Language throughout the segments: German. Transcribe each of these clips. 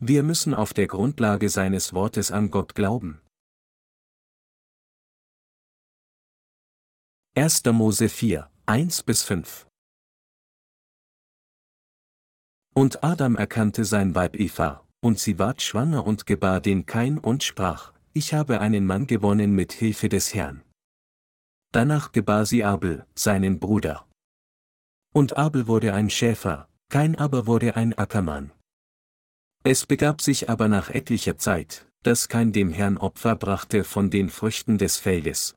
Wir müssen auf der Grundlage seines Wortes an Gott glauben. 1. Mose 4, 1 bis 5 Und Adam erkannte sein Weib Eva, und sie ward schwanger und gebar den Kain und sprach, ich habe einen Mann gewonnen mit Hilfe des Herrn. Danach gebar sie Abel, seinen Bruder. Und Abel wurde ein Schäfer, Kain aber wurde ein Ackermann. Es begab sich aber nach etlicher Zeit, dass Kain dem Herrn Opfer brachte von den Früchten des Feldes,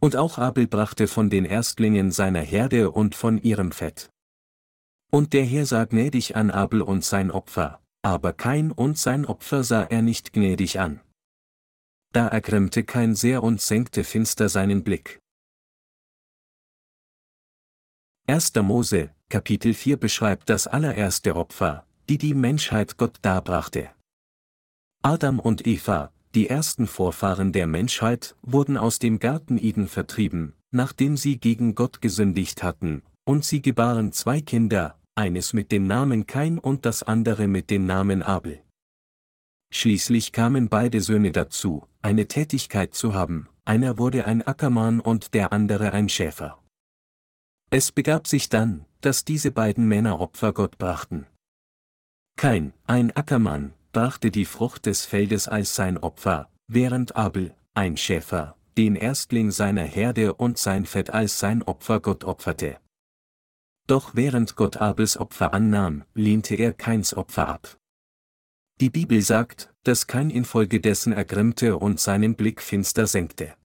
und auch Abel brachte von den Erstlingen seiner Herde und von ihrem Fett. Und der Herr sah gnädig an Abel und sein Opfer, aber Kain und sein Opfer sah er nicht gnädig an. Da ergrimmte Kain sehr und senkte finster seinen Blick. 1. Mose, Kapitel 4 beschreibt das allererste Opfer, die die Menschheit Gott darbrachte. Adam und Eva, die ersten Vorfahren der Menschheit, wurden aus dem Garten Eden vertrieben, nachdem sie gegen Gott gesündigt hatten, und sie gebaren zwei Kinder, eines mit dem Namen Kain und das andere mit dem Namen Abel. Schließlich kamen beide Söhne dazu, eine Tätigkeit zu haben, einer wurde ein Ackermann und der andere ein Schäfer. Es begab sich dann, dass diese beiden Männer Opfer Gott brachten. Kain, ein Ackermann, brachte die Frucht des Feldes als sein Opfer, während Abel, ein Schäfer, den Erstling seiner Herde und sein Fett als sein Opfer Gott opferte. Doch während Gott Abels Opfer annahm, lehnte er Keins Opfer ab. Die Bibel sagt, dass Kain infolgedessen ergrimmte und seinen Blick finster senkte.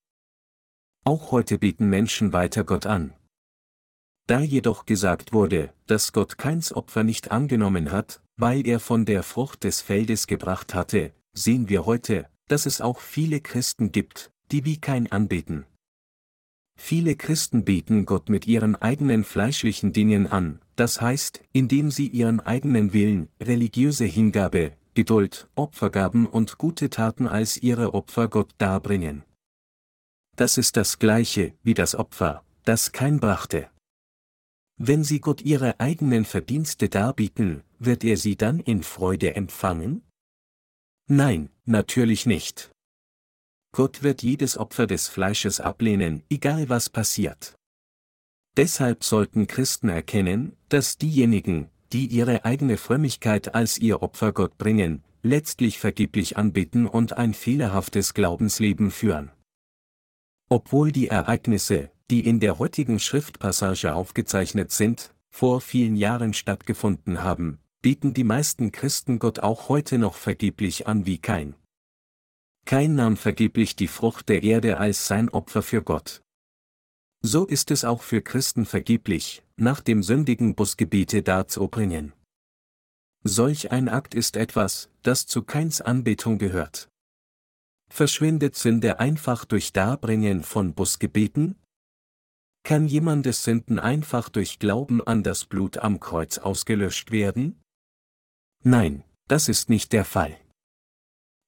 Auch heute bieten Menschen weiter Gott an. Da jedoch gesagt wurde, dass Gott Keins Opfer nicht angenommen hat, weil er von der Frucht des Feldes gebracht hatte, sehen wir heute, dass es auch viele Christen gibt, die wie kein anbeten. Viele Christen beten Gott mit ihren eigenen fleischlichen Dingen an, das heißt, indem sie ihren eigenen Willen, religiöse Hingabe, Geduld, Opfergaben und gute Taten als ihre Opfer Gott darbringen. Das ist das gleiche wie das Opfer, das kein brachte. Wenn sie Gott ihre eigenen Verdienste darbieten, wird er sie dann in Freude empfangen? Nein, natürlich nicht. Gott wird jedes Opfer des Fleisches ablehnen, egal was passiert. Deshalb sollten Christen erkennen, dass diejenigen, die ihre eigene Frömmigkeit als ihr Opfer Gott bringen, letztlich vergeblich anbeten und ein fehlerhaftes Glaubensleben führen. Obwohl die Ereignisse, die in der heutigen Schriftpassage aufgezeichnet sind, vor vielen Jahren stattgefunden haben, bieten die meisten Christen Gott auch heute noch vergeblich an wie kein. Kein nahm vergeblich die Frucht der Erde als sein Opfer für Gott. So ist es auch für Christen vergeblich, nach dem sündigen Busgebete darzubringen. Solch ein Akt ist etwas, das zu Keins Anbetung gehört. Verschwindet Sünde einfach durch Darbringen von Busgebeten? Kann jemandes Sünden einfach durch Glauben an das Blut am Kreuz ausgelöscht werden? Nein, das ist nicht der Fall.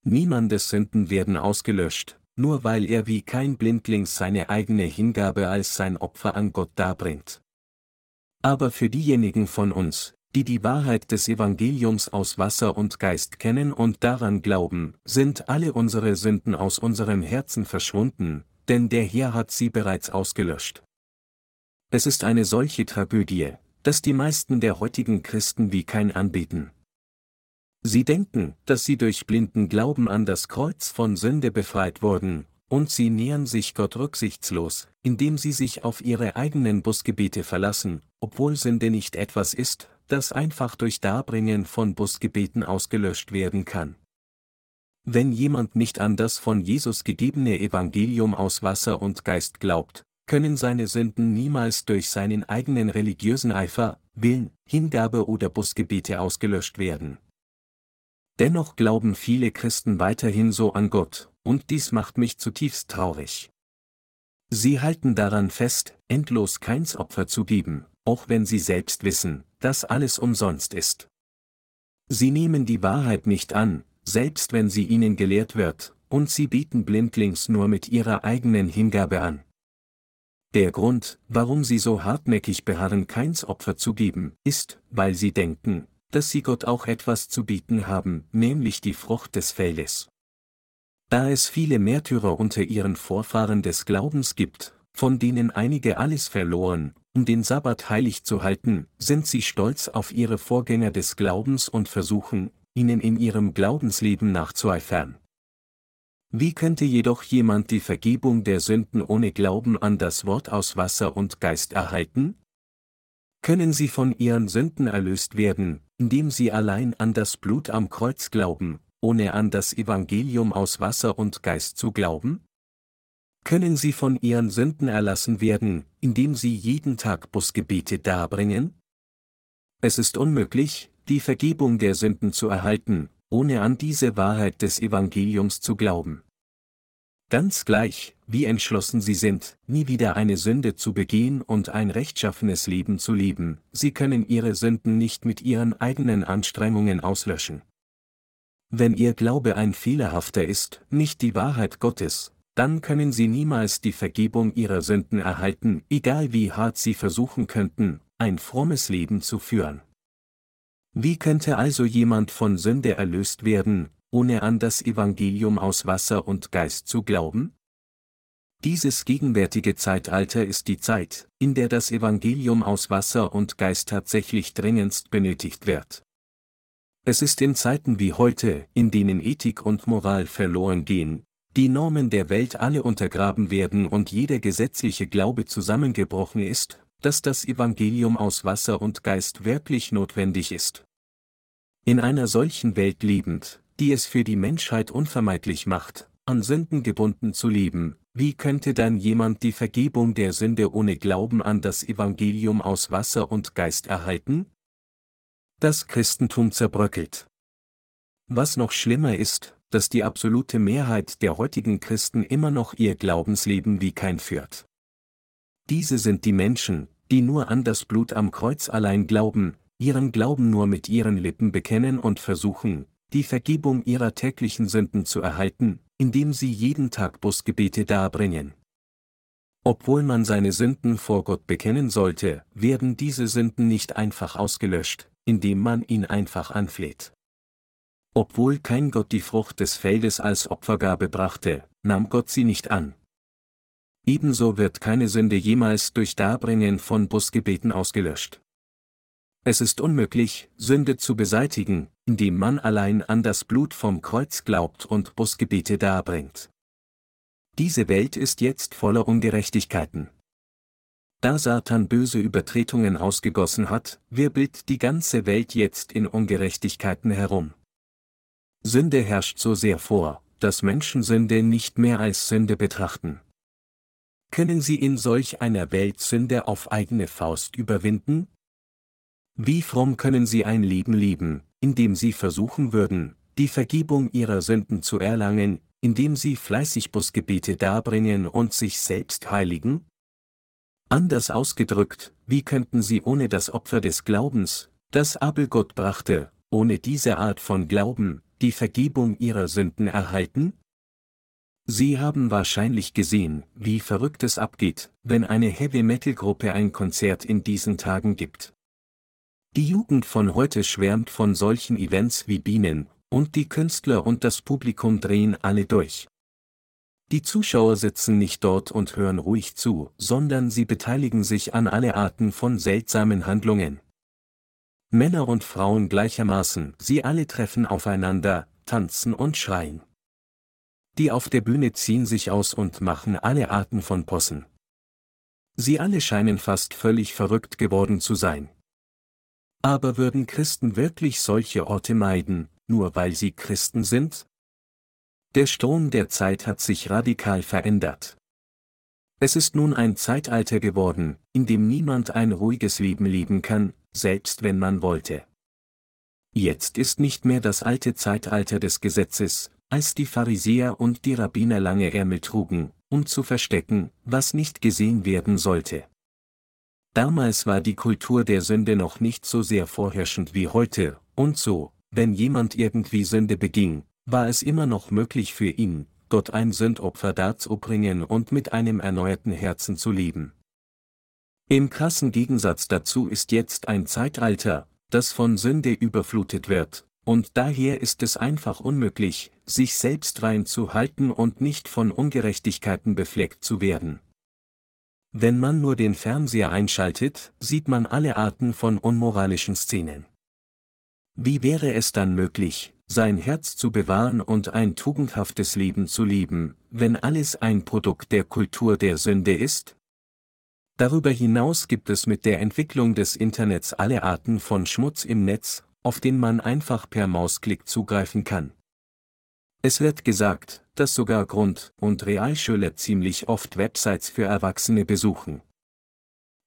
Niemandes Sünden werden ausgelöscht, nur weil er wie kein Blindling seine eigene Hingabe als sein Opfer an Gott darbringt. Aber für diejenigen von uns, die die Wahrheit des Evangeliums aus Wasser und Geist kennen und daran glauben, sind alle unsere Sünden aus unserem Herzen verschwunden, denn der Herr hat sie bereits ausgelöscht. Es ist eine solche Tragödie, dass die meisten der heutigen Christen wie kein anbeten. Sie denken, dass sie durch blinden Glauben an das Kreuz von Sünde befreit wurden, und sie nähern sich Gott rücksichtslos, indem sie sich auf ihre eigenen Busgebete verlassen, obwohl Sünde nicht etwas ist, das einfach durch Darbringen von Busgebeten ausgelöscht werden kann. Wenn jemand nicht an das von Jesus gegebene Evangelium aus Wasser und Geist glaubt, können seine Sünden niemals durch seinen eigenen religiösen Eifer, Willen, Hingabe oder Busgebete ausgelöscht werden. Dennoch glauben viele Christen weiterhin so an Gott, und dies macht mich zutiefst traurig. Sie halten daran fest, endlos keins Opfer zu geben, auch wenn sie selbst wissen, dass alles umsonst ist. Sie nehmen die Wahrheit nicht an, selbst wenn sie ihnen gelehrt wird, und sie bieten blindlings nur mit ihrer eigenen Hingabe an. Der Grund, warum sie so hartnäckig beharren, keins Opfer zu geben, ist, weil sie denken, dass sie Gott auch etwas zu bieten haben, nämlich die Frucht des Feldes. Da es viele Märtyrer unter ihren Vorfahren des Glaubens gibt, von denen einige alles verloren, um den Sabbat heilig zu halten, sind sie stolz auf ihre Vorgänger des Glaubens und versuchen, ihnen in ihrem Glaubensleben nachzueifern. Wie könnte jedoch jemand die Vergebung der Sünden ohne Glauben an das Wort aus Wasser und Geist erhalten? Können sie von ihren Sünden erlöst werden, indem sie allein an das Blut am Kreuz glauben, ohne an das Evangelium aus Wasser und Geist zu glauben? Können sie von ihren Sünden erlassen werden, indem sie jeden Tag Busgebete darbringen? Es ist unmöglich, die Vergebung der Sünden zu erhalten, ohne an diese Wahrheit des Evangeliums zu glauben. Ganz gleich, wie entschlossen sie sind, nie wieder eine Sünde zu begehen und ein rechtschaffenes Leben zu leben, sie können ihre Sünden nicht mit ihren eigenen Anstrengungen auslöschen. Wenn ihr Glaube ein fehlerhafter ist, nicht die Wahrheit Gottes, dann können sie niemals die Vergebung ihrer Sünden erhalten, egal wie hart sie versuchen könnten, ein frommes Leben zu führen. Wie könnte also jemand von Sünde erlöst werden, ohne an das Evangelium aus Wasser und Geist zu glauben? Dieses gegenwärtige Zeitalter ist die Zeit, in der das Evangelium aus Wasser und Geist tatsächlich dringendst benötigt wird. Es ist in Zeiten wie heute, in denen Ethik und Moral verloren gehen, die Normen der Welt alle untergraben werden und jeder gesetzliche Glaube zusammengebrochen ist, dass das Evangelium aus Wasser und Geist wirklich notwendig ist. In einer solchen Welt lebend, die es für die Menschheit unvermeidlich macht, an Sünden gebunden zu leben, wie könnte dann jemand die Vergebung der Sünde ohne Glauben an das Evangelium aus Wasser und Geist erhalten? Das Christentum zerbröckelt. Was noch schlimmer ist, dass die absolute Mehrheit der heutigen Christen immer noch ihr Glaubensleben wie kein führt. Diese sind die Menschen, die nur an das Blut am Kreuz allein glauben, ihren Glauben nur mit ihren Lippen bekennen und versuchen, die Vergebung ihrer täglichen Sünden zu erhalten, indem sie jeden Tag Busgebete darbringen. Obwohl man seine Sünden vor Gott bekennen sollte, werden diese Sünden nicht einfach ausgelöscht, indem man ihn einfach anfleht. Obwohl kein Gott die Frucht des Feldes als Opfergabe brachte, nahm Gott sie nicht an. Ebenso wird keine Sünde jemals durch Darbringen von Busgebeten ausgelöscht. Es ist unmöglich, Sünde zu beseitigen, indem man allein an das Blut vom Kreuz glaubt und Busgebete darbringt. Diese Welt ist jetzt voller Ungerechtigkeiten. Da Satan böse Übertretungen ausgegossen hat, wirbelt die ganze Welt jetzt in Ungerechtigkeiten herum. Sünde herrscht so sehr vor, dass Menschen Sünde nicht mehr als Sünde betrachten. Können sie in solch einer Welt Sünde auf eigene Faust überwinden? Wie fromm können sie ein Leben leben, indem sie versuchen würden, die Vergebung ihrer Sünden zu erlangen, indem sie fleißig Busgebete darbringen und sich selbst heiligen? Anders ausgedrückt, wie könnten sie ohne das Opfer des Glaubens, das Abel Gott brachte, ohne diese Art von Glauben, die Vergebung ihrer Sünden erhalten? Sie haben wahrscheinlich gesehen, wie verrückt es abgeht, wenn eine Heavy-Metal-Gruppe ein Konzert in diesen Tagen gibt. Die Jugend von heute schwärmt von solchen Events wie Bienen, und die Künstler und das Publikum drehen alle durch. Die Zuschauer sitzen nicht dort und hören ruhig zu, sondern sie beteiligen sich an alle Arten von seltsamen Handlungen. Männer und Frauen gleichermaßen, sie alle treffen aufeinander, tanzen und schreien. Die auf der Bühne ziehen sich aus und machen alle Arten von Possen. Sie alle scheinen fast völlig verrückt geworden zu sein. Aber würden Christen wirklich solche Orte meiden, nur weil sie Christen sind? Der Strom der Zeit hat sich radikal verändert. Es ist nun ein Zeitalter geworden, in dem niemand ein ruhiges Leben leben kann, selbst wenn man wollte. Jetzt ist nicht mehr das alte Zeitalter des Gesetzes, als die Pharisäer und die Rabbiner lange Ärmel trugen, um zu verstecken, was nicht gesehen werden sollte. Damals war die Kultur der Sünde noch nicht so sehr vorherrschend wie heute, und so, wenn jemand irgendwie Sünde beging, war es immer noch möglich für ihn, Gott ein Sündopfer darzubringen und mit einem erneuerten Herzen zu leben. Im krassen Gegensatz dazu ist jetzt ein Zeitalter, das von Sünde überflutet wird, und daher ist es einfach unmöglich, sich selbst rein zu halten und nicht von Ungerechtigkeiten befleckt zu werden. Wenn man nur den Fernseher einschaltet, sieht man alle Arten von unmoralischen Szenen. Wie wäre es dann möglich, sein Herz zu bewahren und ein tugendhaftes Leben zu leben, wenn alles ein Produkt der Kultur der Sünde ist? Darüber hinaus gibt es mit der Entwicklung des Internets alle Arten von Schmutz im Netz, auf den man einfach per Mausklick zugreifen kann. Es wird gesagt, dass sogar Grund- und Realschüler ziemlich oft Websites für Erwachsene besuchen.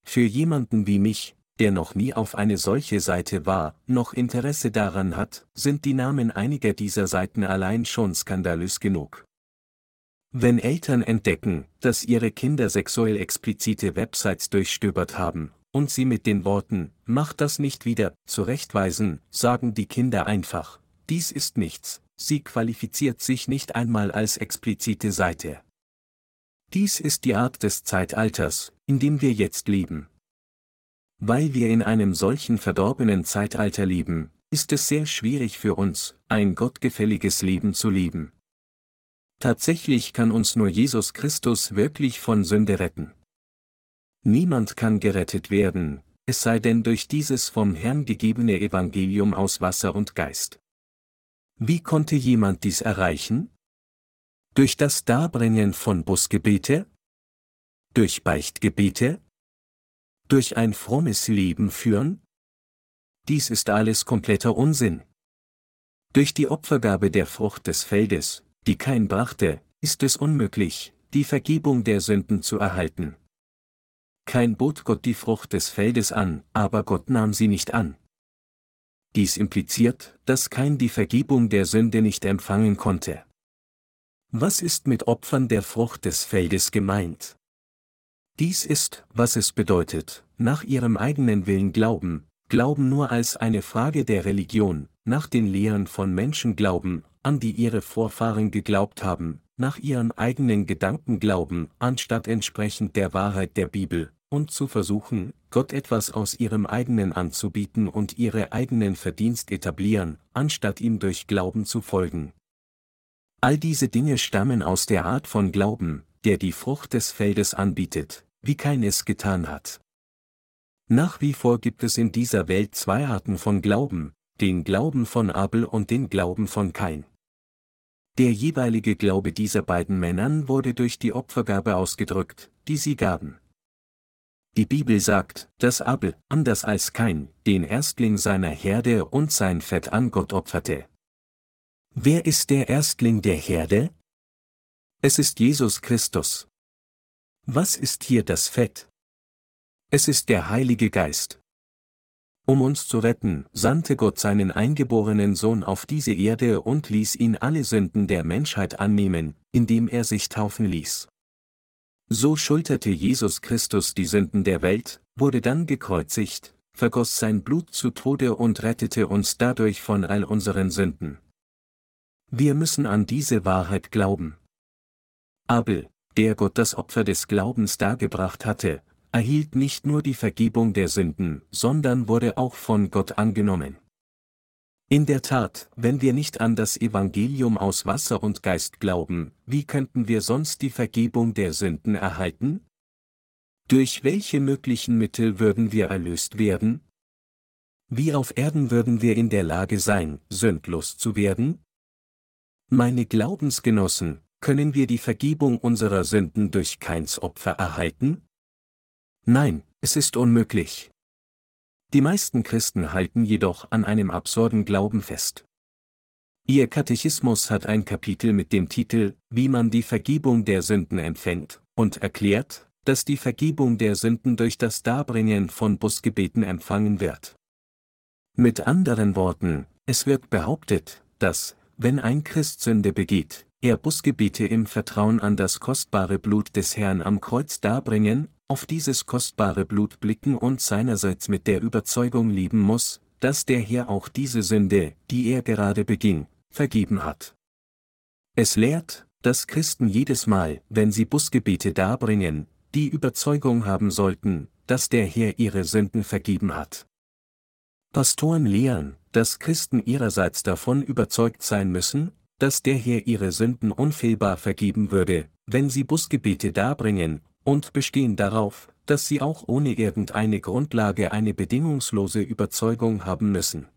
Für jemanden wie mich, der noch nie auf eine solche Seite war, noch Interesse daran hat, sind die Namen einiger dieser Seiten allein schon skandalös genug. Wenn Eltern entdecken, dass ihre Kinder sexuell explizite Websites durchstöbert haben, und sie mit den Worten, mach das nicht wieder, zurechtweisen, sagen die Kinder einfach, dies ist nichts, sie qualifiziert sich nicht einmal als explizite Seite. Dies ist die Art des Zeitalters, in dem wir jetzt leben. Weil wir in einem solchen verdorbenen Zeitalter leben, ist es sehr schwierig für uns, ein gottgefälliges Leben zu leben. Tatsächlich kann uns nur Jesus Christus wirklich von Sünde retten. Niemand kann gerettet werden, es sei denn durch dieses vom Herrn gegebene Evangelium aus Wasser und Geist. Wie konnte jemand dies erreichen? Durch das Darbringen von Busgebete? Durch Beichtgebete? Durch ein frommes Leben führen? Dies ist alles kompletter Unsinn. Durch die Opfergabe der Frucht des Feldes, die kein brachte, ist es unmöglich, die Vergebung der Sünden zu erhalten. Kein bot Gott die Frucht des Feldes an, aber Gott nahm sie nicht an. Dies impliziert, dass kein die Vergebung der Sünde nicht empfangen konnte. Was ist mit Opfern der Frucht des Feldes gemeint? Dies ist, was es bedeutet, nach ihrem eigenen Willen glauben, Glauben nur als eine Frage der Religion, nach den Lehren von Menschen glauben, an die ihre Vorfahren geglaubt haben, nach ihren eigenen Gedanken glauben, anstatt entsprechend der Wahrheit der Bibel, und zu versuchen, Gott etwas aus ihrem eigenen anzubieten und ihre eigenen Verdienst etablieren, anstatt ihm durch Glauben zu folgen. All diese Dinge stammen aus der Art von Glauben, der die Frucht des Feldes anbietet, wie keines getan hat. Nach wie vor gibt es in dieser Welt zwei Arten von Glauben, den Glauben von Abel und den Glauben von Kain. Der jeweilige Glaube dieser beiden Männern wurde durch die Opfergabe ausgedrückt, die sie gaben. Die Bibel sagt, dass Abel, anders als Kain, den Erstling seiner Herde und sein Fett an Gott opferte. Wer ist der Erstling der Herde? Es ist Jesus Christus. Was ist hier das Fett? Es ist der Heilige Geist. Um uns zu retten, sandte Gott seinen eingeborenen Sohn auf diese Erde und ließ ihn alle Sünden der Menschheit annehmen, indem er sich taufen ließ. So schulterte Jesus Christus die Sünden der Welt, wurde dann gekreuzigt, vergoss sein Blut zu Tode und rettete uns dadurch von all unseren Sünden. Wir müssen an diese Wahrheit glauben. Abel, der Gott das Opfer des Glaubens dargebracht hatte, erhielt nicht nur die Vergebung der Sünden, sondern wurde auch von Gott angenommen. In der Tat, wenn wir nicht an das Evangelium aus Wasser und Geist glauben, wie könnten wir sonst die Vergebung der Sünden erhalten? Durch welche möglichen Mittel würden wir erlöst werden? Wie auf Erden würden wir in der Lage sein, sündlos zu werden? Meine Glaubensgenossen, können wir die Vergebung unserer Sünden durch keins Opfer erhalten? Nein, es ist unmöglich. Die meisten Christen halten jedoch an einem absurden Glauben fest. Ihr Katechismus hat ein Kapitel mit dem Titel Wie man die Vergebung der Sünden empfängt und erklärt, dass die Vergebung der Sünden durch das Darbringen von Busgebeten empfangen wird. Mit anderen Worten, es wird behauptet, dass, wenn ein Christ Sünde begeht, er Busgebete im Vertrauen an das kostbare Blut des Herrn am Kreuz darbringen auf dieses kostbare Blut blicken und seinerseits mit der Überzeugung lieben muss, dass der Herr auch diese Sünde, die er gerade beging, vergeben hat. Es lehrt, dass Christen jedes Mal, wenn sie Busgebete darbringen, die Überzeugung haben sollten, dass der Herr ihre Sünden vergeben hat. Pastoren lehren, dass Christen ihrerseits davon überzeugt sein müssen, dass der Herr ihre Sünden unfehlbar vergeben würde, wenn sie Busgebete darbringen, und bestehen darauf, dass sie auch ohne irgendeine Grundlage eine bedingungslose Überzeugung haben müssen.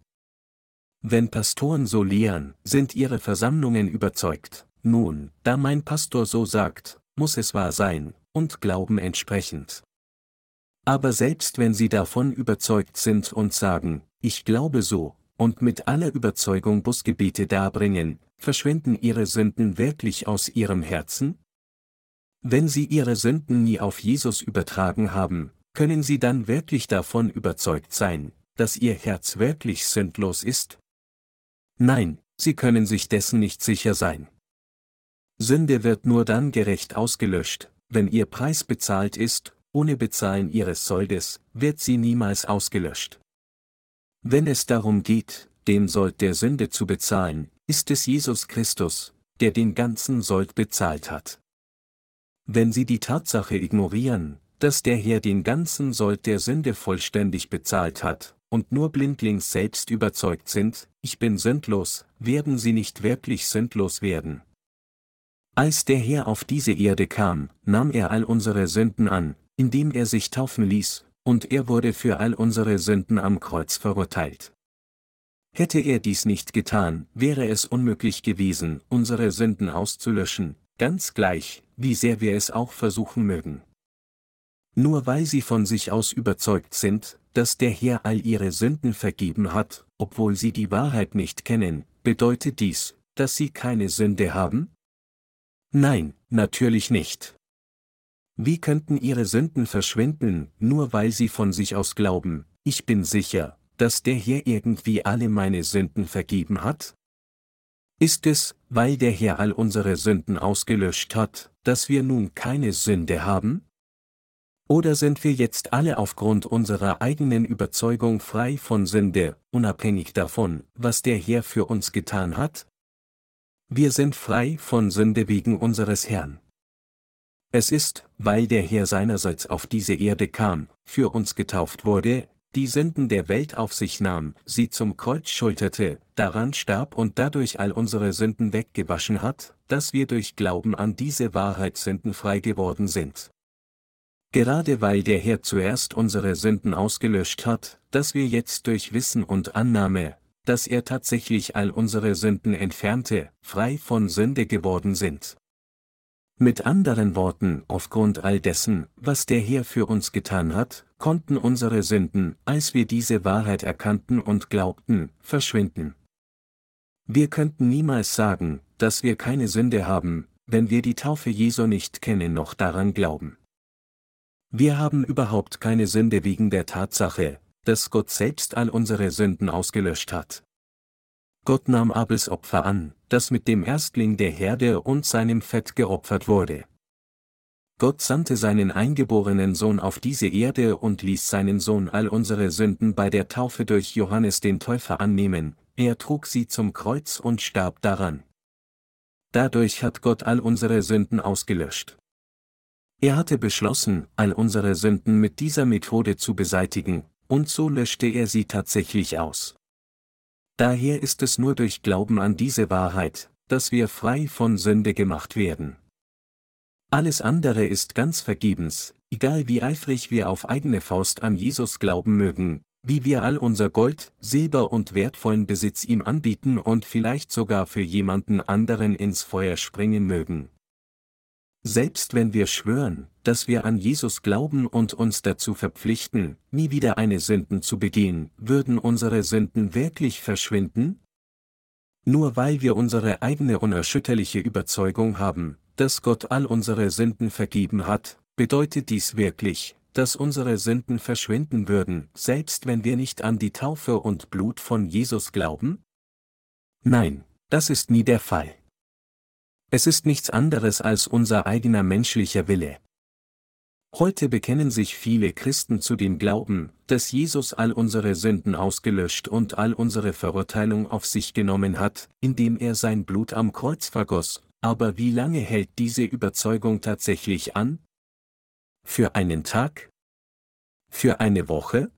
Wenn Pastoren so lehren, sind ihre Versammlungen überzeugt. Nun, da mein Pastor so sagt, muss es wahr sein, und glauben entsprechend. Aber selbst wenn sie davon überzeugt sind und sagen, ich glaube so, und mit aller Überzeugung Busgebete darbringen, verschwinden ihre Sünden wirklich aus ihrem Herzen? Wenn sie ihre Sünden nie auf Jesus übertragen haben, können sie dann wirklich davon überzeugt sein, dass ihr Herz wirklich sündlos ist? Nein, sie können sich dessen nicht sicher sein. Sünde wird nur dann gerecht ausgelöscht, wenn ihr Preis bezahlt ist, ohne Bezahlen ihres Soldes, wird sie niemals ausgelöscht. Wenn es darum geht, den Sold der Sünde zu bezahlen, ist es Jesus Christus, der den ganzen Sold bezahlt hat. Wenn Sie die Tatsache ignorieren, dass der Herr den ganzen Sold der Sünde vollständig bezahlt hat, und nur blindlings selbst überzeugt sind, ich bin sündlos, werden Sie nicht wirklich sündlos werden. Als der Herr auf diese Erde kam, nahm er all unsere Sünden an, indem er sich taufen ließ, und er wurde für all unsere Sünden am Kreuz verurteilt. Hätte er dies nicht getan, wäre es unmöglich gewesen, unsere Sünden auszulöschen, ganz gleich, wie sehr wir es auch versuchen mögen. Nur weil sie von sich aus überzeugt sind, dass der Herr all ihre Sünden vergeben hat, obwohl sie die Wahrheit nicht kennen, bedeutet dies, dass sie keine Sünde haben? Nein, natürlich nicht. Wie könnten ihre Sünden verschwinden, nur weil sie von sich aus glauben, ich bin sicher, dass der Herr irgendwie alle meine Sünden vergeben hat? Ist es, weil der Herr all unsere Sünden ausgelöscht hat, dass wir nun keine Sünde haben? Oder sind wir jetzt alle aufgrund unserer eigenen Überzeugung frei von Sünde, unabhängig davon, was der Herr für uns getan hat? Wir sind frei von Sünde wegen unseres Herrn. Es ist, weil der Herr seinerseits auf diese Erde kam, für uns getauft wurde, die Sünden der Welt auf sich nahm, sie zum Kreuz schulterte, daran starb und dadurch all unsere Sünden weggewaschen hat, dass wir durch Glauben an diese Wahrheit sündenfrei geworden sind. Gerade weil der Herr zuerst unsere Sünden ausgelöscht hat, dass wir jetzt durch Wissen und Annahme, dass er tatsächlich all unsere Sünden entfernte, frei von Sünde geworden sind. Mit anderen Worten, aufgrund all dessen, was der Herr für uns getan hat, konnten unsere Sünden, als wir diese Wahrheit erkannten und glaubten, verschwinden. Wir könnten niemals sagen, dass wir keine Sünde haben, wenn wir die Taufe Jesu nicht kennen noch daran glauben. Wir haben überhaupt keine Sünde wegen der Tatsache, dass Gott selbst all unsere Sünden ausgelöscht hat. Gott nahm Abels Opfer an, das mit dem Erstling der Herde und seinem Fett geopfert wurde. Gott sandte seinen eingeborenen Sohn auf diese Erde und ließ seinen Sohn all unsere Sünden bei der Taufe durch Johannes den Täufer annehmen, er trug sie zum Kreuz und starb daran. Dadurch hat Gott all unsere Sünden ausgelöscht. Er hatte beschlossen, all unsere Sünden mit dieser Methode zu beseitigen, und so löschte er sie tatsächlich aus. Daher ist es nur durch Glauben an diese Wahrheit, dass wir frei von Sünde gemacht werden. Alles andere ist ganz vergebens, egal wie eifrig wir auf eigene Faust an Jesus glauben mögen, wie wir all unser Gold, Silber und wertvollen Besitz ihm anbieten und vielleicht sogar für jemanden anderen ins Feuer springen mögen. Selbst wenn wir schwören, dass wir an Jesus glauben und uns dazu verpflichten, nie wieder eine Sünden zu begehen, würden unsere Sünden wirklich verschwinden? Nur weil wir unsere eigene unerschütterliche Überzeugung haben, dass Gott all unsere Sünden vergeben hat, bedeutet dies wirklich, dass unsere Sünden verschwinden würden, selbst wenn wir nicht an die Taufe und Blut von Jesus glauben? Nein, das ist nie der Fall. Es ist nichts anderes als unser eigener menschlicher Wille. Heute bekennen sich viele Christen zu dem Glauben, dass Jesus all unsere Sünden ausgelöscht und all unsere Verurteilung auf sich genommen hat, indem er sein Blut am Kreuz vergoss, aber wie lange hält diese Überzeugung tatsächlich an? Für einen Tag? Für eine Woche?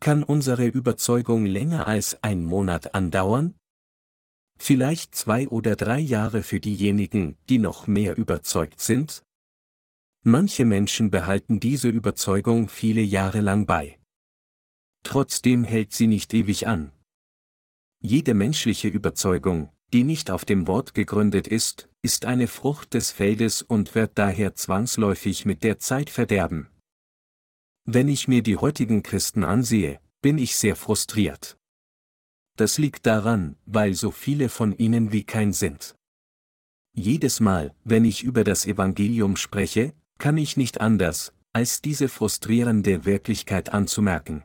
kann unsere Überzeugung länger als ein Monat andauern? Vielleicht zwei oder drei Jahre für diejenigen, die noch mehr überzeugt sind? Manche Menschen behalten diese Überzeugung viele Jahre lang bei. Trotzdem hält sie nicht ewig an. Jede menschliche Überzeugung, die nicht auf dem Wort gegründet ist, ist eine Frucht des Feldes und wird daher zwangsläufig mit der Zeit verderben. Wenn ich mir die heutigen Christen ansehe, bin ich sehr frustriert. Das liegt daran, weil so viele von ihnen wie kein sind. Jedes Mal, wenn ich über das Evangelium spreche, kann ich nicht anders, als diese frustrierende Wirklichkeit anzumerken.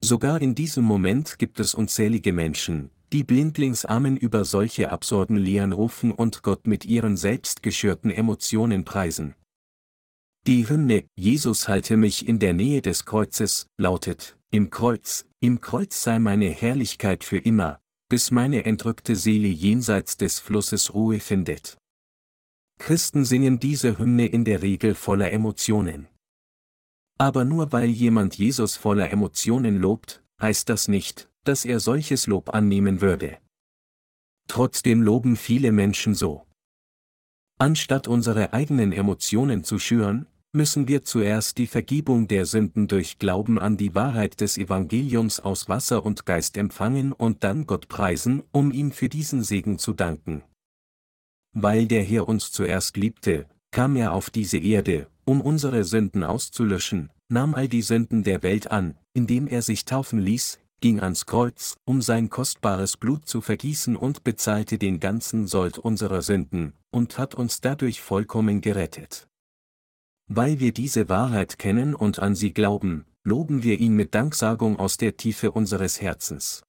Sogar in diesem Moment gibt es unzählige Menschen, die blindlingsamen über solche absurden Lehren rufen und Gott mit ihren selbstgeschürten Emotionen preisen. Die Hymne Jesus halte mich in der Nähe des Kreuzes lautet, im Kreuz, im Kreuz sei meine Herrlichkeit für immer, bis meine entrückte Seele jenseits des Flusses Ruhe findet. Christen singen diese Hymne in der Regel voller Emotionen. Aber nur weil jemand Jesus voller Emotionen lobt, heißt das nicht, dass er solches Lob annehmen würde. Trotzdem loben viele Menschen so. Anstatt unsere eigenen Emotionen zu schüren, müssen wir zuerst die Vergebung der Sünden durch Glauben an die Wahrheit des Evangeliums aus Wasser und Geist empfangen und dann Gott preisen, um ihm für diesen Segen zu danken. Weil der Herr uns zuerst liebte, kam er auf diese Erde, um unsere Sünden auszulöschen, nahm all die Sünden der Welt an, indem er sich taufen ließ, ging ans Kreuz, um sein kostbares Blut zu vergießen und bezahlte den ganzen Sold unserer Sünden, und hat uns dadurch vollkommen gerettet. Weil wir diese Wahrheit kennen und an sie glauben, loben wir ihn mit Danksagung aus der Tiefe unseres Herzens.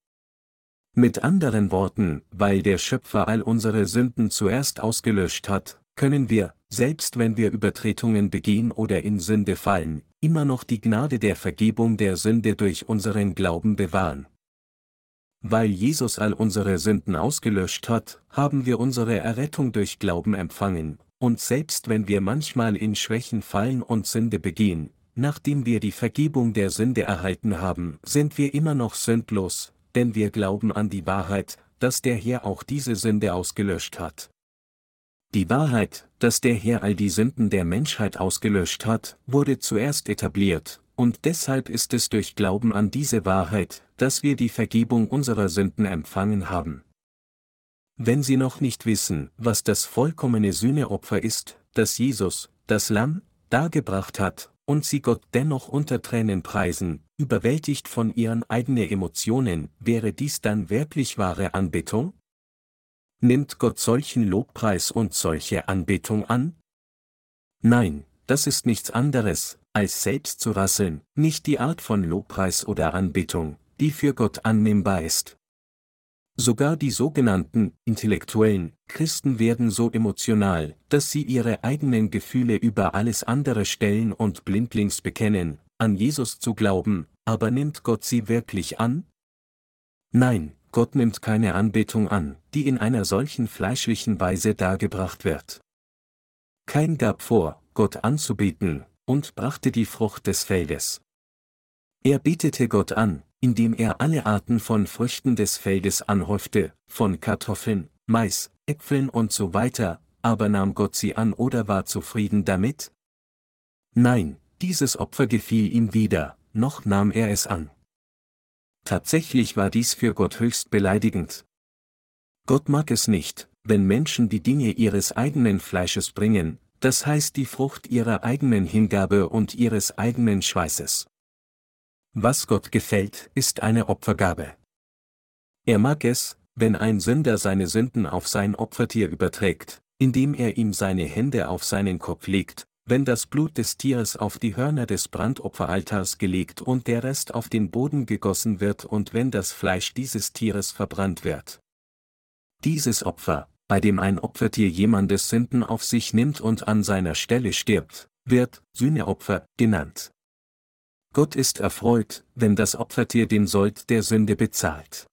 Mit anderen Worten, weil der Schöpfer all unsere Sünden zuerst ausgelöscht hat, können wir, selbst wenn wir Übertretungen begehen oder in Sünde fallen, immer noch die Gnade der Vergebung der Sünde durch unseren Glauben bewahren. Weil Jesus all unsere Sünden ausgelöscht hat, haben wir unsere Errettung durch Glauben empfangen, und selbst wenn wir manchmal in Schwächen fallen und Sünde begehen, nachdem wir die Vergebung der Sünde erhalten haben, sind wir immer noch sündlos, denn wir glauben an die Wahrheit, dass der Herr auch diese Sünde ausgelöscht hat. Die Wahrheit, dass der Herr all die Sünden der Menschheit ausgelöscht hat, wurde zuerst etabliert, und deshalb ist es durch Glauben an diese Wahrheit, dass wir die Vergebung unserer Sünden empfangen haben. Wenn Sie noch nicht wissen, was das vollkommene Sühneopfer ist, das Jesus, das Lamm, dargebracht hat, und Sie Gott dennoch unter Tränen preisen, überwältigt von Ihren eigenen Emotionen, wäre dies dann wirklich wahre Anbetung? Nimmt Gott solchen Lobpreis und solche Anbetung an? Nein, das ist nichts anderes, als selbst zu rasseln, nicht die Art von Lobpreis oder Anbetung, die für Gott annehmbar ist. Sogar die sogenannten intellektuellen Christen werden so emotional, dass sie ihre eigenen Gefühle über alles andere stellen und blindlings bekennen, an Jesus zu glauben, aber nimmt Gott sie wirklich an? Nein, Gott nimmt keine Anbetung an, die in einer solchen fleischlichen Weise dargebracht wird. Kein gab vor, Gott anzubeten, und brachte die Frucht des Feldes. Er betete Gott an, indem er alle Arten von Früchten des Feldes anhäufte, von Kartoffeln, Mais, Äpfeln und so weiter, aber nahm Gott sie an oder war zufrieden damit? Nein, dieses Opfer gefiel ihm wieder, noch nahm er es an. Tatsächlich war dies für Gott höchst beleidigend. Gott mag es nicht, wenn Menschen die Dinge ihres eigenen Fleisches bringen, das heißt die Frucht ihrer eigenen Hingabe und ihres eigenen Schweißes. Was Gott gefällt, ist eine Opfergabe. Er mag es, wenn ein Sünder seine Sünden auf sein Opfertier überträgt, indem er ihm seine Hände auf seinen Kopf legt, wenn das Blut des Tieres auf die Hörner des Brandopferaltars gelegt und der Rest auf den Boden gegossen wird und wenn das Fleisch dieses Tieres verbrannt wird. Dieses Opfer, bei dem ein Opfertier jemandes Sünden auf sich nimmt und an seiner Stelle stirbt, wird Sühneopfer genannt. Gott ist erfreut, wenn das Opfertier den Sold der Sünde bezahlt.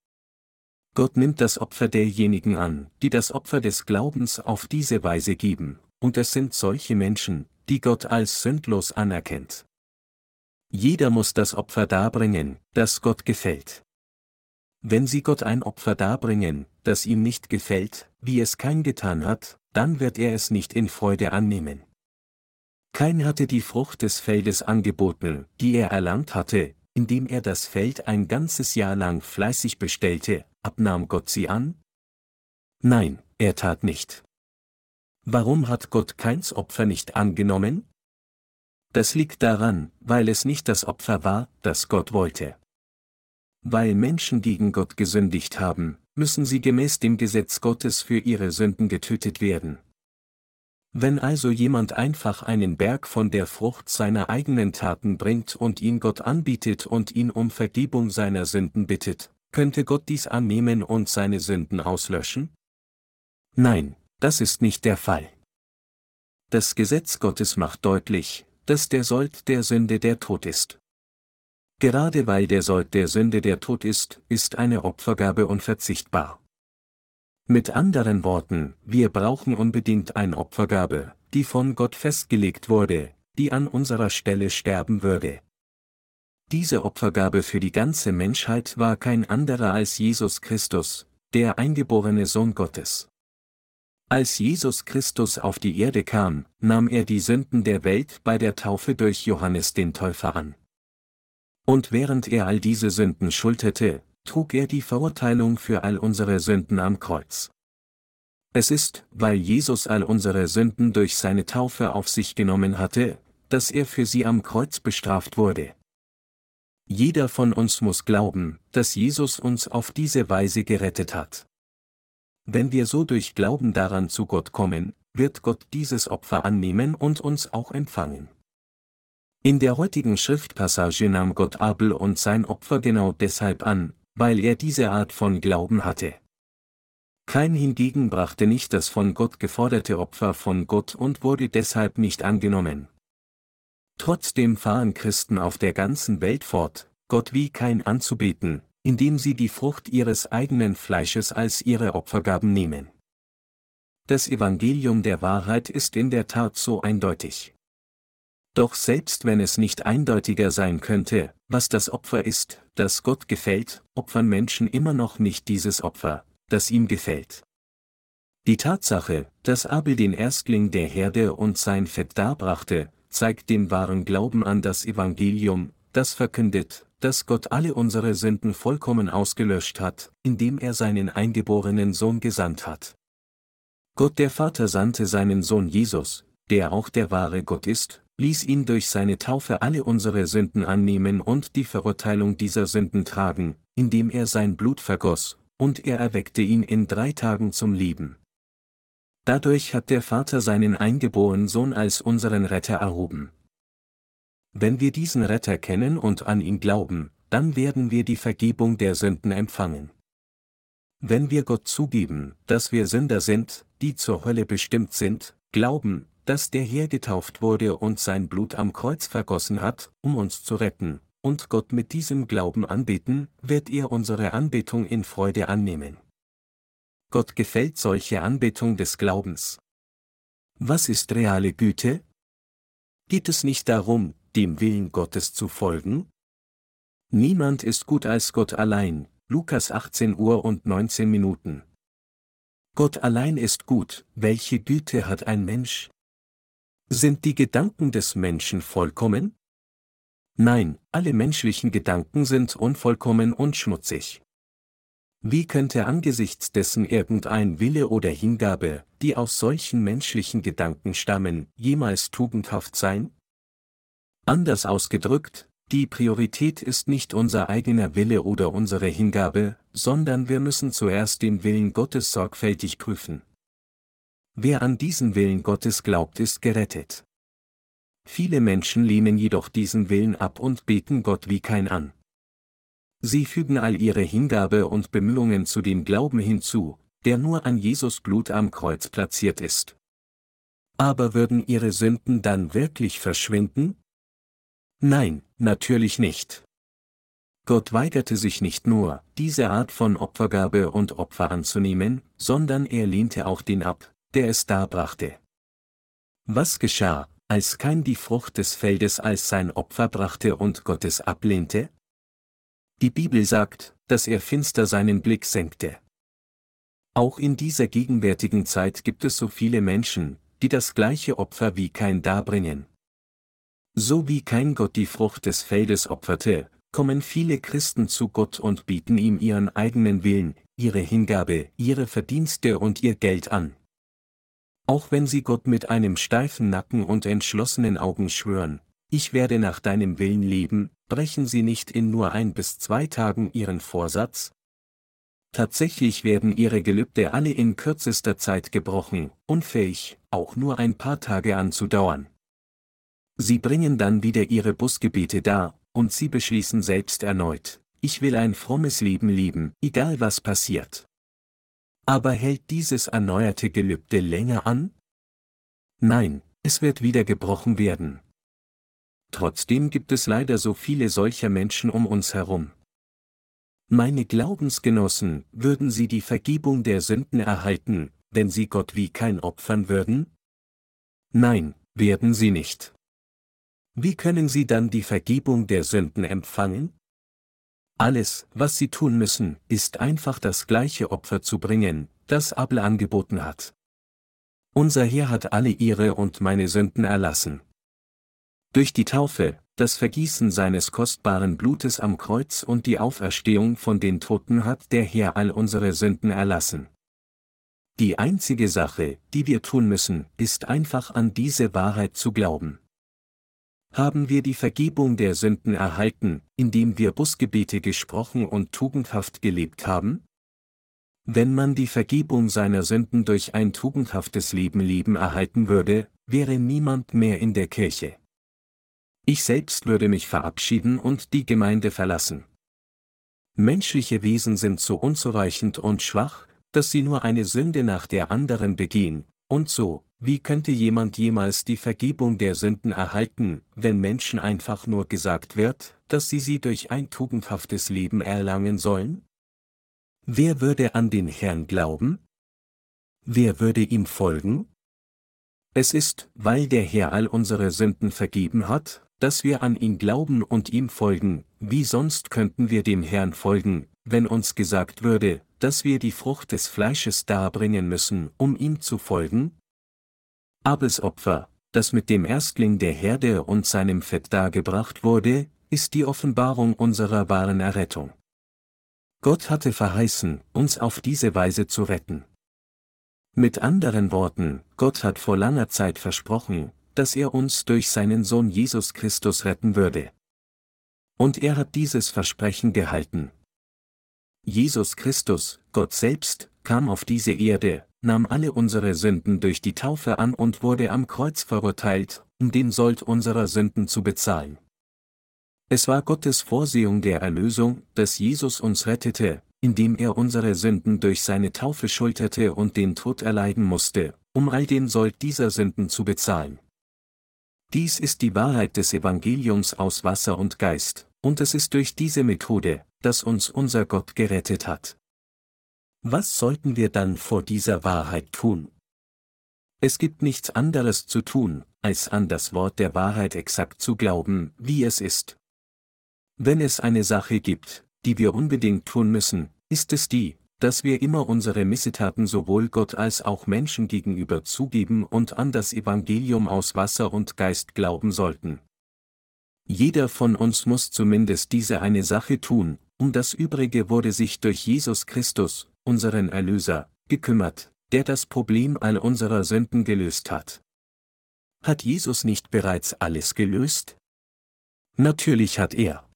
Gott nimmt das Opfer derjenigen an, die das Opfer des Glaubens auf diese Weise geben, und es sind solche Menschen, die Gott als sündlos anerkennt. Jeder muss das Opfer darbringen, das Gott gefällt. Wenn Sie Gott ein Opfer darbringen, das ihm nicht gefällt, wie es kein getan hat, dann wird er es nicht in Freude annehmen. Kein hatte die Frucht des Feldes angeboten, die er erlangt hatte, indem er das Feld ein ganzes Jahr lang fleißig bestellte, abnahm Gott sie an? Nein, er tat nicht. Warum hat Gott keins Opfer nicht angenommen? Das liegt daran, weil es nicht das Opfer war, das Gott wollte. Weil Menschen gegen Gott gesündigt haben, müssen sie gemäß dem Gesetz Gottes für ihre Sünden getötet werden. Wenn also jemand einfach einen Berg von der Frucht seiner eigenen Taten bringt und ihn Gott anbietet und ihn um Vergebung seiner Sünden bittet, könnte Gott dies annehmen und seine Sünden auslöschen? Nein, das ist nicht der Fall. Das Gesetz Gottes macht deutlich, dass der Sold der Sünde der Tod ist. Gerade weil der Sold der Sünde der Tod ist, ist eine Opfergabe unverzichtbar. Mit anderen Worten, wir brauchen unbedingt eine Opfergabe, die von Gott festgelegt wurde, die an unserer Stelle sterben würde. Diese Opfergabe für die ganze Menschheit war kein anderer als Jesus Christus, der eingeborene Sohn Gottes. Als Jesus Christus auf die Erde kam, nahm er die Sünden der Welt bei der Taufe durch Johannes den Täufer an. Und während er all diese Sünden schulterte, trug er die Verurteilung für all unsere Sünden am Kreuz. Es ist, weil Jesus all unsere Sünden durch seine Taufe auf sich genommen hatte, dass er für sie am Kreuz bestraft wurde. Jeder von uns muss glauben, dass Jesus uns auf diese Weise gerettet hat. Wenn wir so durch Glauben daran zu Gott kommen, wird Gott dieses Opfer annehmen und uns auch empfangen. In der heutigen Schriftpassage nahm Gott Abel und sein Opfer genau deshalb an, weil er diese Art von Glauben hatte. Kein hingegen brachte nicht das von Gott geforderte Opfer von Gott und wurde deshalb nicht angenommen. Trotzdem fahren Christen auf der ganzen Welt fort, Gott wie kein anzubeten, indem sie die Frucht ihres eigenen Fleisches als ihre Opfergaben nehmen. Das Evangelium der Wahrheit ist in der Tat so eindeutig. Doch selbst wenn es nicht eindeutiger sein könnte, was das Opfer ist, das Gott gefällt, opfern Menschen immer noch nicht dieses Opfer, das ihm gefällt. Die Tatsache, dass Abel den Erstling der Herde und sein Fett darbrachte, zeigt den wahren Glauben an das Evangelium, das verkündet, dass Gott alle unsere Sünden vollkommen ausgelöscht hat, indem er seinen eingeborenen Sohn gesandt hat. Gott der Vater sandte seinen Sohn Jesus, der auch der wahre Gott ist, ließ ihn durch seine Taufe alle unsere Sünden annehmen und die Verurteilung dieser Sünden tragen, indem er sein Blut vergoss, und er erweckte ihn in drei Tagen zum Leben. Dadurch hat der Vater seinen eingeborenen Sohn als unseren Retter erhoben. Wenn wir diesen Retter kennen und an ihn glauben, dann werden wir die Vergebung der Sünden empfangen. Wenn wir Gott zugeben, dass wir Sünder sind, die zur Hölle bestimmt sind, glauben, dass der Herr getauft wurde und sein Blut am Kreuz vergossen hat, um uns zu retten, und Gott mit diesem Glauben anbeten, wird er unsere Anbetung in Freude annehmen. Gott gefällt solche Anbetung des Glaubens. Was ist reale Güte? Geht es nicht darum, dem Willen Gottes zu folgen? Niemand ist gut als Gott allein, Lukas 18 Uhr und 19 Minuten. Gott allein ist gut, welche Güte hat ein Mensch? Sind die Gedanken des Menschen vollkommen? Nein, alle menschlichen Gedanken sind unvollkommen und schmutzig. Wie könnte angesichts dessen irgendein Wille oder Hingabe, die aus solchen menschlichen Gedanken stammen, jemals tugendhaft sein? Anders ausgedrückt, die Priorität ist nicht unser eigener Wille oder unsere Hingabe, sondern wir müssen zuerst den Willen Gottes sorgfältig prüfen. Wer an diesen Willen Gottes glaubt, ist gerettet. Viele Menschen lehnen jedoch diesen Willen ab und beten Gott wie kein an. Sie fügen all ihre Hingabe und Bemühungen zu dem Glauben hinzu, der nur an Jesus Blut am Kreuz platziert ist. Aber würden ihre Sünden dann wirklich verschwinden? Nein, natürlich nicht. Gott weigerte sich nicht nur, diese Art von Opfergabe und Opfer anzunehmen, sondern er lehnte auch den ab, der es darbrachte. Was geschah, als Kain die Frucht des Feldes als sein Opfer brachte und Gottes ablehnte? Die Bibel sagt, dass er finster seinen Blick senkte. Auch in dieser gegenwärtigen Zeit gibt es so viele Menschen, die das gleiche Opfer wie Kain darbringen. So wie kein Gott die Frucht des Feldes opferte, kommen viele Christen zu Gott und bieten ihm ihren eigenen Willen, ihre Hingabe, ihre Verdienste und ihr Geld an. Auch wenn sie Gott mit einem steifen Nacken und entschlossenen Augen schwören, ich werde nach deinem Willen leben, brechen sie nicht in nur ein bis zwei Tagen ihren Vorsatz? Tatsächlich werden ihre Gelübde alle in kürzester Zeit gebrochen, unfähig, auch nur ein paar Tage anzudauern. Sie bringen dann wieder ihre Busgebete dar, und sie beschließen selbst erneut, ich will ein frommes Leben leben, egal was passiert. Aber hält dieses erneuerte Gelübde länger an? Nein, es wird wieder gebrochen werden. Trotzdem gibt es leider so viele solcher Menschen um uns herum. Meine Glaubensgenossen, würden sie die Vergebung der Sünden erhalten, wenn sie Gott wie kein opfern würden? Nein, werden sie nicht. Wie können sie dann die Vergebung der Sünden empfangen? Alles, was sie tun müssen, ist einfach das gleiche Opfer zu bringen, das Abel angeboten hat. Unser Herr hat alle ihre und meine Sünden erlassen. Durch die Taufe, das Vergießen seines kostbaren Blutes am Kreuz und die Auferstehung von den Toten hat der Herr all unsere Sünden erlassen. Die einzige Sache, die wir tun müssen, ist einfach an diese Wahrheit zu glauben haben wir die Vergebung der Sünden erhalten, indem wir Busgebete gesprochen und tugendhaft gelebt haben? Wenn man die Vergebung seiner Sünden durch ein tugendhaftes Leben leben erhalten würde, wäre niemand mehr in der Kirche. Ich selbst würde mich verabschieden und die Gemeinde verlassen. Menschliche Wesen sind so unzureichend und schwach, dass sie nur eine Sünde nach der anderen begehen, und so, wie könnte jemand jemals die Vergebung der Sünden erhalten, wenn Menschen einfach nur gesagt wird, dass sie sie durch ein tugendhaftes Leben erlangen sollen? Wer würde an den Herrn glauben? Wer würde ihm folgen? Es ist, weil der Herr all unsere Sünden vergeben hat, dass wir an ihn glauben und ihm folgen, wie sonst könnten wir dem Herrn folgen, wenn uns gesagt würde, dass wir die Frucht des Fleisches darbringen müssen, um ihm zu folgen? Abels Opfer, das mit dem Erstling der Herde und seinem Fett dargebracht wurde, ist die Offenbarung unserer wahren Errettung. Gott hatte verheißen, uns auf diese Weise zu retten. Mit anderen Worten, Gott hat vor langer Zeit versprochen, dass er uns durch seinen Sohn Jesus Christus retten würde. Und er hat dieses Versprechen gehalten. Jesus Christus, Gott selbst, kam auf diese Erde, nahm alle unsere Sünden durch die Taufe an und wurde am Kreuz verurteilt, um den Sold unserer Sünden zu bezahlen. Es war Gottes Vorsehung der Erlösung, dass Jesus uns rettete, indem er unsere Sünden durch seine Taufe schulterte und den Tod erleiden musste, um all den Sold dieser Sünden zu bezahlen. Dies ist die Wahrheit des Evangeliums aus Wasser und Geist, und es ist durch diese Methode, dass uns unser Gott gerettet hat. Was sollten wir dann vor dieser Wahrheit tun? Es gibt nichts anderes zu tun, als an das Wort der Wahrheit exakt zu glauben, wie es ist. Wenn es eine Sache gibt, die wir unbedingt tun müssen, ist es die, dass wir immer unsere Missetaten sowohl Gott als auch Menschen gegenüber zugeben und an das Evangelium aus Wasser und Geist glauben sollten. Jeder von uns muss zumindest diese eine Sache tun, um das Übrige wurde sich durch Jesus Christus, unseren Erlöser, gekümmert, der das Problem all unserer Sünden gelöst hat. Hat Jesus nicht bereits alles gelöst? Natürlich hat er.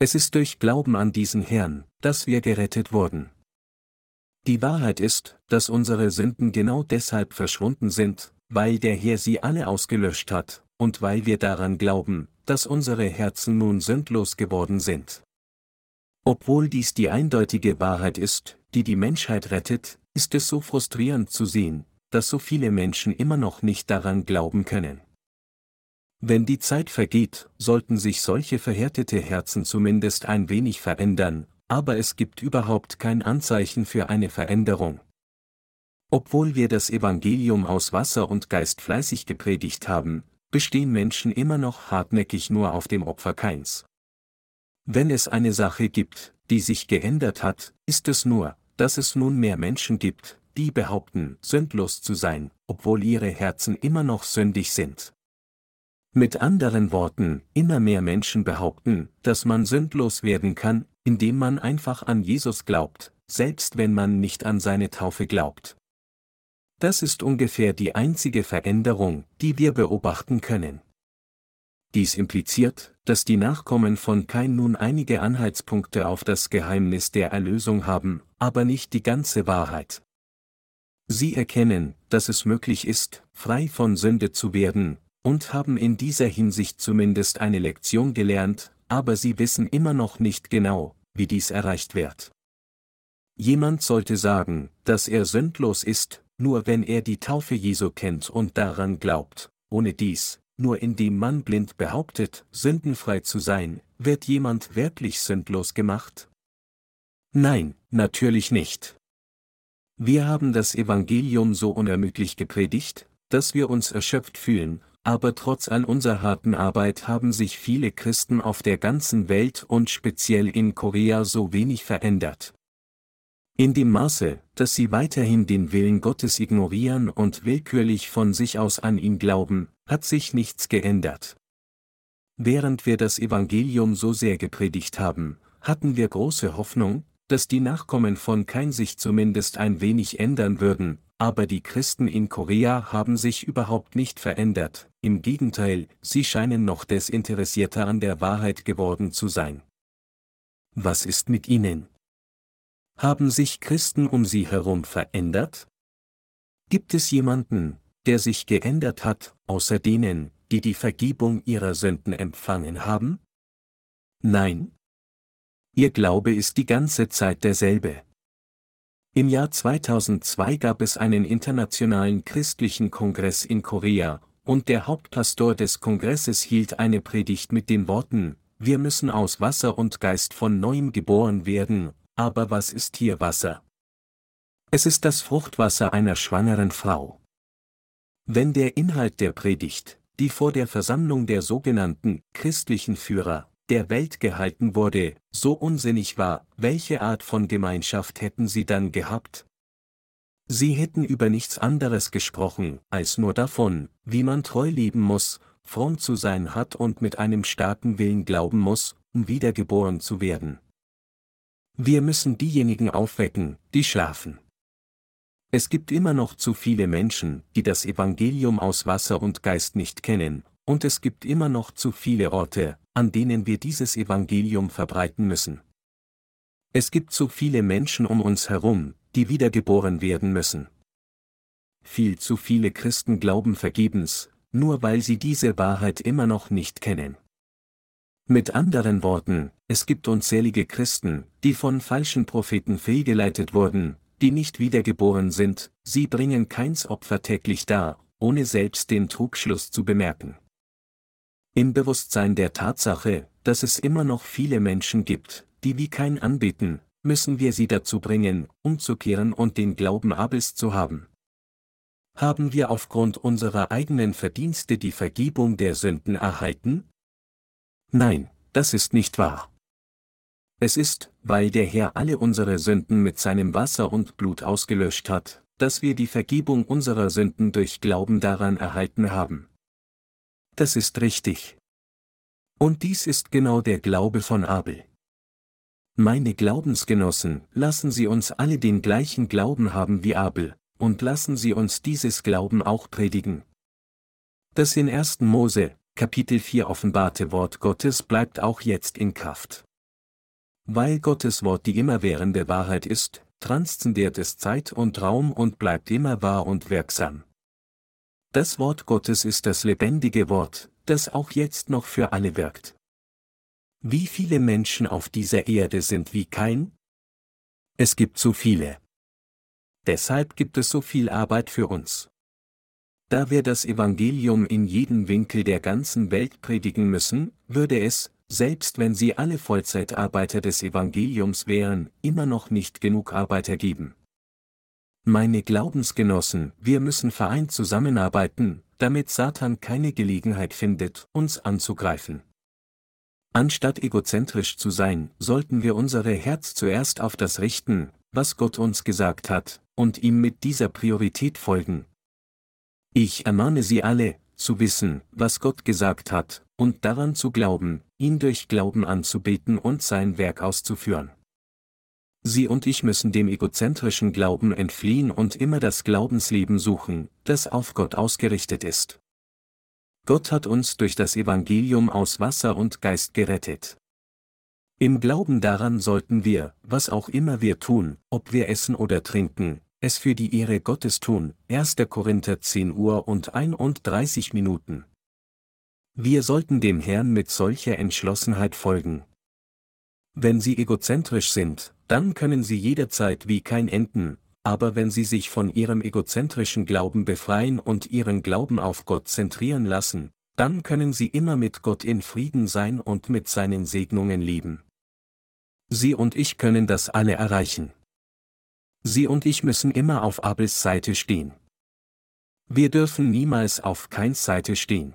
Es ist durch Glauben an diesen Herrn, dass wir gerettet wurden. Die Wahrheit ist, dass unsere Sünden genau deshalb verschwunden sind, weil der Herr sie alle ausgelöscht hat, und weil wir daran glauben, dass unsere Herzen nun sündlos geworden sind. Obwohl dies die eindeutige Wahrheit ist, die die Menschheit rettet, ist es so frustrierend zu sehen, dass so viele Menschen immer noch nicht daran glauben können. Wenn die Zeit vergeht, sollten sich solche verhärtete Herzen zumindest ein wenig verändern, aber es gibt überhaupt kein Anzeichen für eine Veränderung. Obwohl wir das Evangelium aus Wasser und Geist fleißig gepredigt haben, bestehen Menschen immer noch hartnäckig nur auf dem Opfer Keins. Wenn es eine Sache gibt, die sich geändert hat, ist es nur, dass es nun mehr Menschen gibt, die behaupten, sündlos zu sein, obwohl ihre Herzen immer noch sündig sind. Mit anderen Worten, immer mehr Menschen behaupten, dass man sündlos werden kann, indem man einfach an Jesus glaubt, selbst wenn man nicht an seine Taufe glaubt. Das ist ungefähr die einzige Veränderung, die wir beobachten können. Dies impliziert, dass die Nachkommen von Kain nun einige Anhaltspunkte auf das Geheimnis der Erlösung haben, aber nicht die ganze Wahrheit. Sie erkennen, dass es möglich ist, frei von Sünde zu werden, und haben in dieser Hinsicht zumindest eine Lektion gelernt, aber sie wissen immer noch nicht genau, wie dies erreicht wird. Jemand sollte sagen, dass er sündlos ist, nur wenn er die Taufe Jesu kennt und daran glaubt, ohne dies, nur indem man blind behauptet, sündenfrei zu sein, wird jemand wirklich sündlos gemacht? Nein, natürlich nicht. Wir haben das Evangelium so unermüdlich gepredigt, dass wir uns erschöpft fühlen, aber trotz all unserer harten Arbeit haben sich viele Christen auf der ganzen Welt und speziell in Korea so wenig verändert. In dem Maße, dass sie weiterhin den Willen Gottes ignorieren und willkürlich von sich aus an ihn glauben, hat sich nichts geändert. Während wir das Evangelium so sehr gepredigt haben, hatten wir große Hoffnung, dass die Nachkommen von Kain sich zumindest ein wenig ändern würden, aber die Christen in Korea haben sich überhaupt nicht verändert, im Gegenteil, sie scheinen noch desinteressierter an der Wahrheit geworden zu sein. Was ist mit ihnen? Haben sich Christen um sie herum verändert? Gibt es jemanden, der sich geändert hat, außer denen, die die Vergebung ihrer Sünden empfangen haben? Nein, Ihr Glaube ist die ganze Zeit derselbe. Im Jahr 2002 gab es einen internationalen christlichen Kongress in Korea, und der Hauptpastor des Kongresses hielt eine Predigt mit den Worten, wir müssen aus Wasser und Geist von neuem geboren werden, aber was ist hier Wasser? Es ist das Fruchtwasser einer schwangeren Frau. Wenn der Inhalt der Predigt, die vor der Versammlung der sogenannten christlichen Führer der Welt gehalten wurde, so unsinnig war, welche Art von Gemeinschaft hätten sie dann gehabt? Sie hätten über nichts anderes gesprochen, als nur davon, wie man treu leben muss, fromm zu sein hat und mit einem starken Willen glauben muss, um wiedergeboren zu werden. Wir müssen diejenigen aufwecken, die schlafen. Es gibt immer noch zu viele Menschen, die das Evangelium aus Wasser und Geist nicht kennen, und es gibt immer noch zu viele Orte, an denen wir dieses Evangelium verbreiten müssen. Es gibt so viele Menschen um uns herum, die wiedergeboren werden müssen. Viel zu viele Christen glauben vergebens, nur weil sie diese Wahrheit immer noch nicht kennen. Mit anderen Worten, es gibt unzählige Christen, die von falschen Propheten fehlgeleitet wurden, die nicht wiedergeboren sind, sie bringen keins Opfer täglich dar, ohne selbst den Trugschluss zu bemerken. Im Bewusstsein der Tatsache, dass es immer noch viele Menschen gibt, die wie kein anbeten, müssen wir sie dazu bringen, umzukehren und den Glauben Abels zu haben. Haben wir aufgrund unserer eigenen Verdienste die Vergebung der Sünden erhalten? Nein, das ist nicht wahr. Es ist, weil der Herr alle unsere Sünden mit seinem Wasser und Blut ausgelöscht hat, dass wir die Vergebung unserer Sünden durch Glauben daran erhalten haben. Das ist richtig. Und dies ist genau der Glaube von Abel. Meine Glaubensgenossen, lassen Sie uns alle den gleichen Glauben haben wie Abel, und lassen Sie uns dieses Glauben auch predigen. Das in 1. Mose, Kapitel 4 offenbarte Wort Gottes bleibt auch jetzt in Kraft. Weil Gottes Wort die immerwährende Wahrheit ist, transzendiert es Zeit und Raum und bleibt immer wahr und wirksam. Das Wort Gottes ist das lebendige Wort, das auch jetzt noch für alle wirkt. Wie viele Menschen auf dieser Erde sind wie kein? Es gibt so viele. Deshalb gibt es so viel Arbeit für uns. Da wir das Evangelium in jedem Winkel der ganzen Welt predigen müssen, würde es, selbst wenn sie alle Vollzeitarbeiter des Evangeliums wären, immer noch nicht genug Arbeiter geben. Meine Glaubensgenossen, wir müssen vereint zusammenarbeiten, damit Satan keine Gelegenheit findet, uns anzugreifen. Anstatt egozentrisch zu sein, sollten wir unsere Herz zuerst auf das richten, was Gott uns gesagt hat, und ihm mit dieser Priorität folgen. Ich ermahne Sie alle, zu wissen, was Gott gesagt hat, und daran zu glauben, ihn durch Glauben anzubeten und sein Werk auszuführen. Sie und ich müssen dem egozentrischen Glauben entfliehen und immer das Glaubensleben suchen, das auf Gott ausgerichtet ist. Gott hat uns durch das Evangelium aus Wasser und Geist gerettet. Im Glauben daran sollten wir, was auch immer wir tun, ob wir essen oder trinken, es für die Ehre Gottes tun. 1. Korinther 10 Uhr und 31 Minuten. Wir sollten dem Herrn mit solcher Entschlossenheit folgen. Wenn Sie egozentrisch sind, dann können Sie jederzeit wie kein Enden, aber wenn sie sich von ihrem egozentrischen Glauben befreien und ihren Glauben auf Gott zentrieren lassen, dann können sie immer mit Gott in Frieden sein und mit seinen Segnungen leben. Sie und ich können das alle erreichen. Sie und ich müssen immer auf Abels Seite stehen. Wir dürfen niemals auf Keins Seite stehen.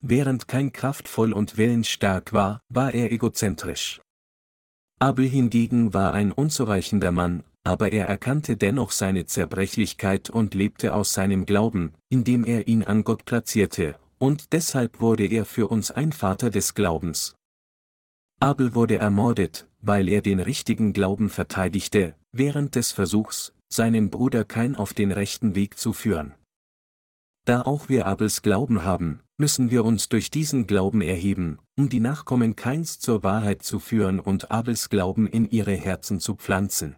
Während kein kraftvoll und willensstark war, war er egozentrisch. Abel hingegen war ein unzureichender Mann, aber er erkannte dennoch seine Zerbrechlichkeit und lebte aus seinem Glauben, indem er ihn an Gott platzierte, und deshalb wurde er für uns ein Vater des Glaubens. Abel wurde ermordet, weil er den richtigen Glauben verteidigte, während des Versuchs, seinen Bruder Kain auf den rechten Weg zu führen. Da auch wir Abels Glauben haben, müssen wir uns durch diesen Glauben erheben, um die Nachkommen Kains zur Wahrheit zu führen und Abels Glauben in ihre Herzen zu pflanzen.